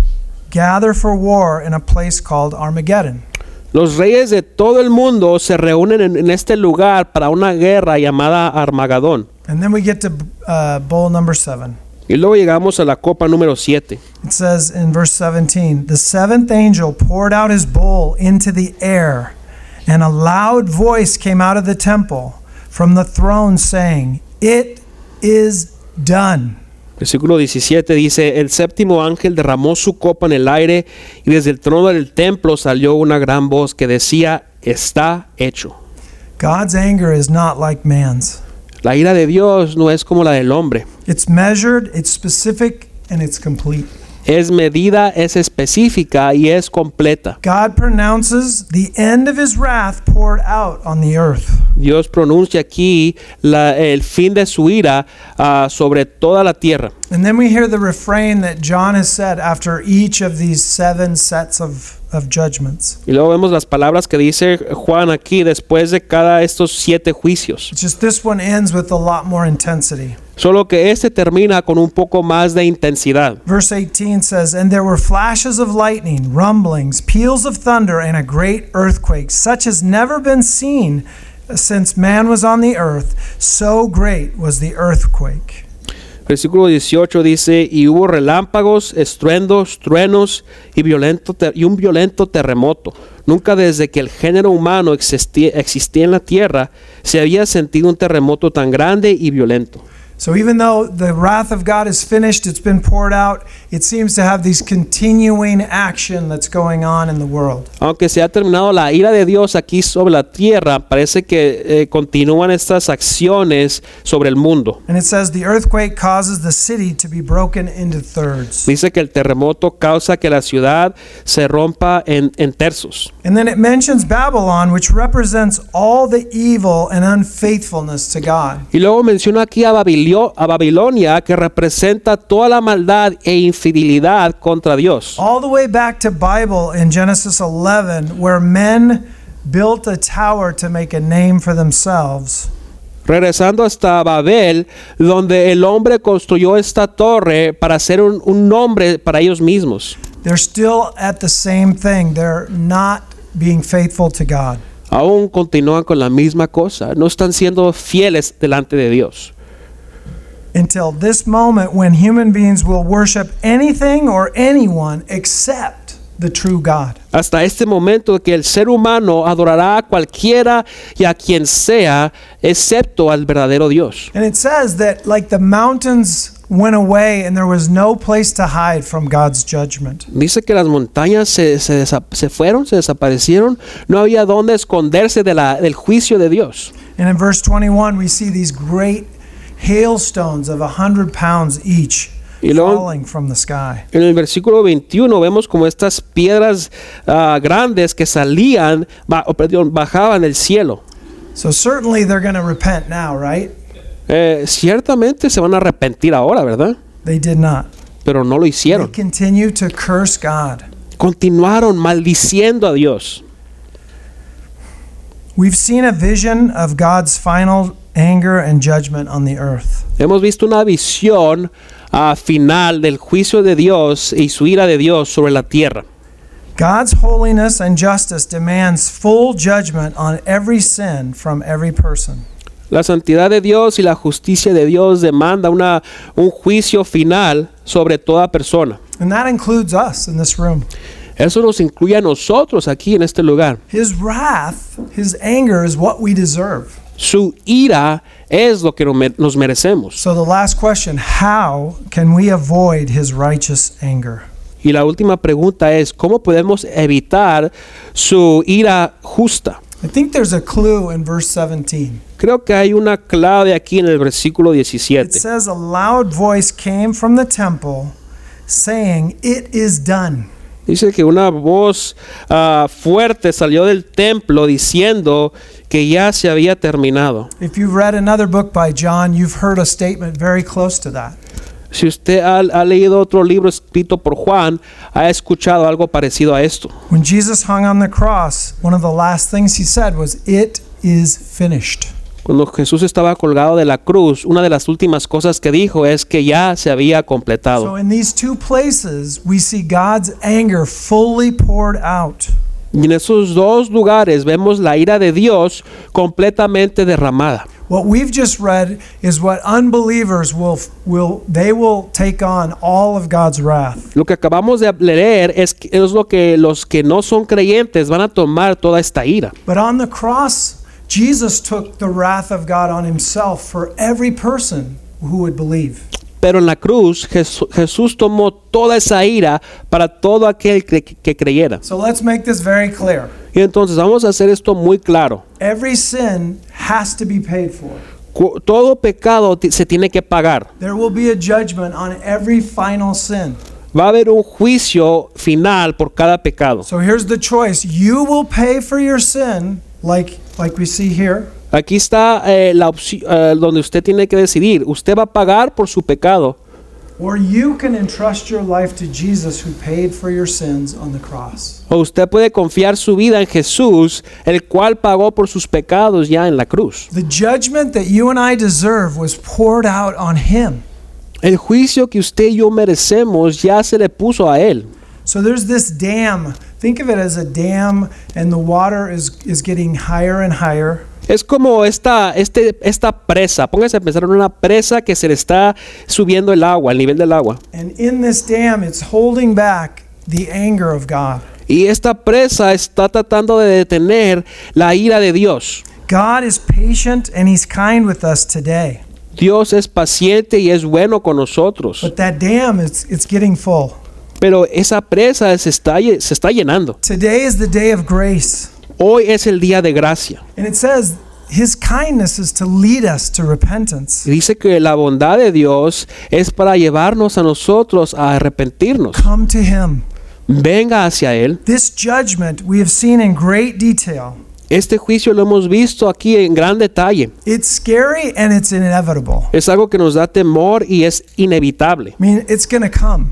[SPEAKER 1] gather for war in a place called Armageddon.
[SPEAKER 2] Los reyes de todo el mundo se reúnen en, en este lugar para una guerra llamada Armagedón.
[SPEAKER 1] And then we get to uh, bowl number seven.
[SPEAKER 2] Y luego llegamos a la copa número 7.
[SPEAKER 1] It says in verse 17 The seventh angel poured out his bowl into the air, and a loud voice came out of the temple from the throne saying, It is done.
[SPEAKER 2] Versículo 17 dice, el séptimo ángel derramó su copa en el aire y desde el trono del templo salió una gran voz que decía, está hecho.
[SPEAKER 1] God's anger is not like man's.
[SPEAKER 2] La ira de Dios no es como la del hombre.
[SPEAKER 1] It's measured, it's specific, and it's complete.
[SPEAKER 2] Es medida, es específica y es completa.
[SPEAKER 1] God pronounces the end of his wrath poured out on the earth.
[SPEAKER 2] Dios pronuncia aquí la- el fin de su ira ah, sobre toda la tierra.
[SPEAKER 1] And then we hear the refrain that John has said after each of these seven sets of, of judgments.
[SPEAKER 2] Y luego vemos las palabras que dice Juan aquí después de cada estos siete juicios.
[SPEAKER 1] It's just this one ends with a lot more intensity.
[SPEAKER 2] Solo que este termina con un poco más de intensidad.
[SPEAKER 1] Verse 18 says, And there were flashes of lightning, rumblings, peals of thunder, and a great earthquake, such as never been seen since man was on the earth. So great was the earthquake.
[SPEAKER 2] Versículo 18 dice, y hubo relámpagos, estruendos, truenos y, violento y un violento terremoto. Nunca desde que el género humano existía, existía en la tierra se había sentido un terremoto tan grande y violento.
[SPEAKER 1] So even though the wrath of God is finished, it's been poured out, it seems to have these continuing action that's going on in the world.
[SPEAKER 2] Aunque se ha terminado la ira de Dios aquí sobre la tierra, parece que eh, continúan estas acciones sobre el mundo.
[SPEAKER 1] And it says the earthquake causes the city to be broken into thirds.
[SPEAKER 2] Dice que el terremoto causa que la ciudad se rompa en, en tercios.
[SPEAKER 1] And then it mentions Babylon, which represents all the evil and unfaithfulness to God.
[SPEAKER 2] Y luego menciona aquí a, Babilio- a Babilonia que representa toda la maldad e infidelidad contra Dios.
[SPEAKER 1] All the way back to Bible in Genesis 11, where men built a tower to make a name for themselves.
[SPEAKER 2] Regresando hasta Babel, donde el hombre construyó esta torre para hacer un, un nombre para ellos mismos.
[SPEAKER 1] They're still at the same thing. They're not being faithful to God.
[SPEAKER 2] Aún continúan con la misma cosa. No están siendo fieles delante de Dios.
[SPEAKER 1] Until this moment when human beings will worship anything or anyone except the true God.
[SPEAKER 2] Hasta este momento que el ser humano adorará a cualquiera y a quien sea, excepto al verdadero Dios.
[SPEAKER 1] And it says that, like the mountains went away and there was no place to hide from God's judgment.
[SPEAKER 2] Dice que las montañas se, se se fueron, se desaparecieron. No había dónde esconderse de la- del juicio de Dios.
[SPEAKER 1] And in verse 21, we see these great hailstones of a hundred pounds each
[SPEAKER 2] Y luego-
[SPEAKER 1] falling from the sky.
[SPEAKER 2] En el versículo 21 vemos como estas piedras ah, grandes que salían, ba- oh, perdón, bajaban del cielo.
[SPEAKER 1] So certainly they're going to repent now, right?
[SPEAKER 2] Eh, ciertamente se van a arrepentir ahora, ¿verdad?
[SPEAKER 1] They did not.
[SPEAKER 2] Pero no lo
[SPEAKER 1] They
[SPEAKER 2] hicieron.
[SPEAKER 1] continue to curse God.
[SPEAKER 2] Continuaron maldiciendo a Dios.
[SPEAKER 1] We've seen a vision of God's final anger and judgment on the earth.
[SPEAKER 2] Hemos visto una visión ah, final del juicio de Dios y su ira de Dios sobre la tierra.
[SPEAKER 1] God's holiness and justice demands full judgment on every sin from every person.
[SPEAKER 2] La santidad de Dios y la justicia de Dios demanda una, un juicio final sobre toda persona.
[SPEAKER 1] And that includes us in this room.
[SPEAKER 2] Eso nos incluye a nosotros aquí en este lugar.
[SPEAKER 1] His wrath, his anger is what we deserve.
[SPEAKER 2] Su ira es lo que nos merecemos.
[SPEAKER 1] So the last question, how can we avoid his righteous anger?
[SPEAKER 2] Y la última pregunta es, ¿cómo podemos evitar su ira justa?
[SPEAKER 1] I think there's a clue in verse 17.
[SPEAKER 2] Creo que hay una clave aquí en el versículo
[SPEAKER 1] It
[SPEAKER 2] 17.
[SPEAKER 1] says a loud voice came from the temple saying, "It is done."
[SPEAKER 2] Dice que una voz ah, fuerte salió del templo diciendo que ya se había terminado.
[SPEAKER 1] If you've read another book by John, you've heard a statement very close to that.
[SPEAKER 2] Si usted ha, ha leído otro libro escrito por Juan, ha escuchado algo parecido a esto.
[SPEAKER 1] When Jesus hung on the cross, one of the last things he said was, "It is finished."
[SPEAKER 2] Cuando Jesús estaba colgado de la cruz, una de las últimas cosas que dijo es que ya se había completado.
[SPEAKER 1] So in these two places, we see God's anger fully poured out.
[SPEAKER 2] Y en esos dos lugares vemos la ira de Dios completamente derramada.
[SPEAKER 1] What we've just read is what unbelievers will will they will take on all of God's wrath.
[SPEAKER 2] Lo que acabamos de leer es, es lo que los que no son creyentes van a tomar toda esta ira.
[SPEAKER 1] But on the cross, Jesus took the wrath of God on himself for every person who would believe.
[SPEAKER 2] Pero en la cruz Jesús, tomó toda esa ira para todo aquel que, que creyera.
[SPEAKER 1] So let's make this very clear.
[SPEAKER 2] Y entonces vamos a hacer esto muy claro.
[SPEAKER 1] Every sin has to be paid for.
[SPEAKER 2] Todo pecado se tiene que pagar.
[SPEAKER 1] There will be a judgment on every final sin.
[SPEAKER 2] Va a haber un juicio final por cada pecado.
[SPEAKER 1] So here's the choice. You will pay for your sin like like we see here,
[SPEAKER 2] Aquí está eh, la opci- eh, donde usted tiene que decidir. Usted va a pagar por su pecado
[SPEAKER 1] or you can entrust your life to Jesus who paid for your sins on the cross.
[SPEAKER 2] o usted puede confiar su vida en Jesús, el cual pagó por sus pecados ya en la cruz.
[SPEAKER 1] The judgment that you and I deserve was poured out on him.
[SPEAKER 2] El juicio que usted y yo merecemos ya se le puso a él.
[SPEAKER 1] So there's this dam. Think of it as a dam and the water is is getting higher and higher.
[SPEAKER 2] Es como esta, este, esta presa. Póngase a pensar en una presa que se le está subiendo el agua, el nivel del agua.
[SPEAKER 1] And in this dam it's holding back the anger of God.
[SPEAKER 2] Y esta presa está tratando de detener la ira de Dios.
[SPEAKER 1] God is patient and he's kind with us today.
[SPEAKER 2] Dios es paciente y es bueno con nosotros.
[SPEAKER 1] But that dam it's it's getting full.
[SPEAKER 2] Pero esa presa se está, se está llenando.
[SPEAKER 1] Today is the day of grace.
[SPEAKER 2] Hoy es el día de gracia.
[SPEAKER 1] And it says his kindness is to lead us to repentance.
[SPEAKER 2] Y dice que la bondad de Dios es para llevarnos a nosotros a arrepentirnos.
[SPEAKER 1] Come to him.
[SPEAKER 2] Venga hacia Él.
[SPEAKER 1] This judgment we have seen in great detail.
[SPEAKER 2] Este juicio lo hemos visto aquí en gran detalle.
[SPEAKER 1] It's scary and it's inevitable.
[SPEAKER 2] Es algo que nos da temor y es inevitable.
[SPEAKER 1] I mean, it's going to come.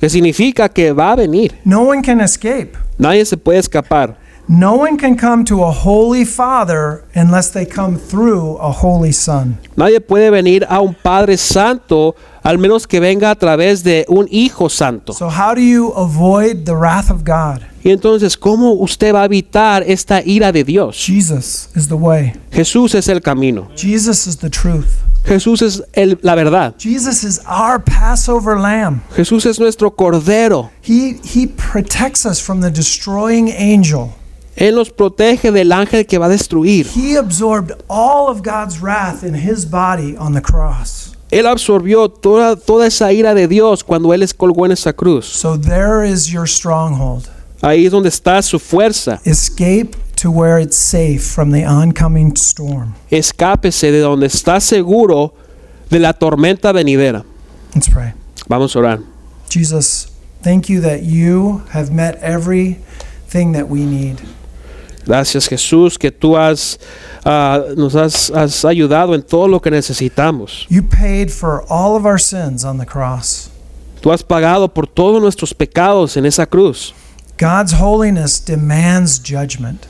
[SPEAKER 2] Que significa que va a venir.
[SPEAKER 1] No one can escape.
[SPEAKER 2] Nadie se puede escapar.
[SPEAKER 1] No one can come to a holy father unless they come through a holy son.
[SPEAKER 2] Nadie puede venir a un Padre Santo al menos que venga a través de un Hijo Santo.
[SPEAKER 1] So, how do you avoid the wrath of God?
[SPEAKER 2] Y entonces, ¿cómo usted va a evitar esta ira de Dios?
[SPEAKER 1] Jesus is the way,
[SPEAKER 2] Jesús es el camino.
[SPEAKER 1] Jesus is the truth.
[SPEAKER 2] Jesús es el- la verdad.
[SPEAKER 1] Jesus is our Passover lamb.
[SPEAKER 2] Jesús es nuestro Cordero.
[SPEAKER 1] He, he protects us from the destroying angel.
[SPEAKER 2] Él nos protege del ángel que va a destruir.
[SPEAKER 1] He absorbed all of God's wrath in his body on the cross.
[SPEAKER 2] Él absorbió toda, toda esa ira de Dios cuando Él colgó en esa cruz.
[SPEAKER 1] So, there is your stronghold.
[SPEAKER 2] Ahí es donde está su fuerza.
[SPEAKER 1] Escape to where it's safe from the oncoming storm.
[SPEAKER 2] Escápese de donde está seguro de la tormenta venidera.
[SPEAKER 1] Let's pray.
[SPEAKER 2] Vamos a orar.
[SPEAKER 1] Jesus, thank you that you have met everything that we need.
[SPEAKER 2] Gracias Jesús que tú has, ah, nos has, has ayudado en todo lo que necesitamos.
[SPEAKER 1] You paid for all of our sins on the cross.
[SPEAKER 2] Tú has pagado por todos nuestros pecados en esa cruz.
[SPEAKER 1] God's holiness demands judgment.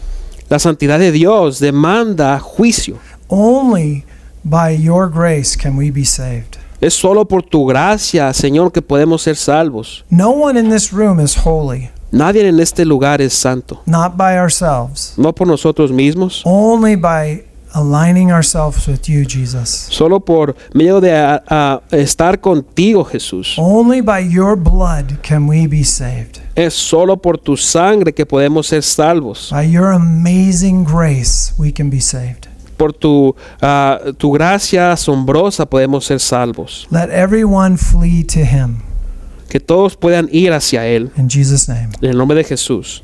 [SPEAKER 2] La santidad de Dios demanda juicio.
[SPEAKER 1] Only by your grace can we be saved.
[SPEAKER 2] Es solo por tu gracia, Señor, que podemos ser salvos.
[SPEAKER 1] No one in this room is holy,
[SPEAKER 2] Nadie en este lugar es santo.
[SPEAKER 1] not by ourselves,
[SPEAKER 2] No por nosotros mismos,
[SPEAKER 1] only by aligning ourselves with you, Jesus.
[SPEAKER 2] solo por medio de ah, ah, estar contigo, Jesús.
[SPEAKER 1] Only by your blood can we be saved.
[SPEAKER 2] Es solo por tu sangre que podemos ser salvos.
[SPEAKER 1] By your amazing grace, we can be saved.
[SPEAKER 2] Por tu, ah, tu gracia asombrosa podemos ser salvos.
[SPEAKER 1] Let everyone flee to him.
[SPEAKER 2] Que todos puedan ir hacia Él.
[SPEAKER 1] In Jesus' name,
[SPEAKER 2] En el nombre de Jesús.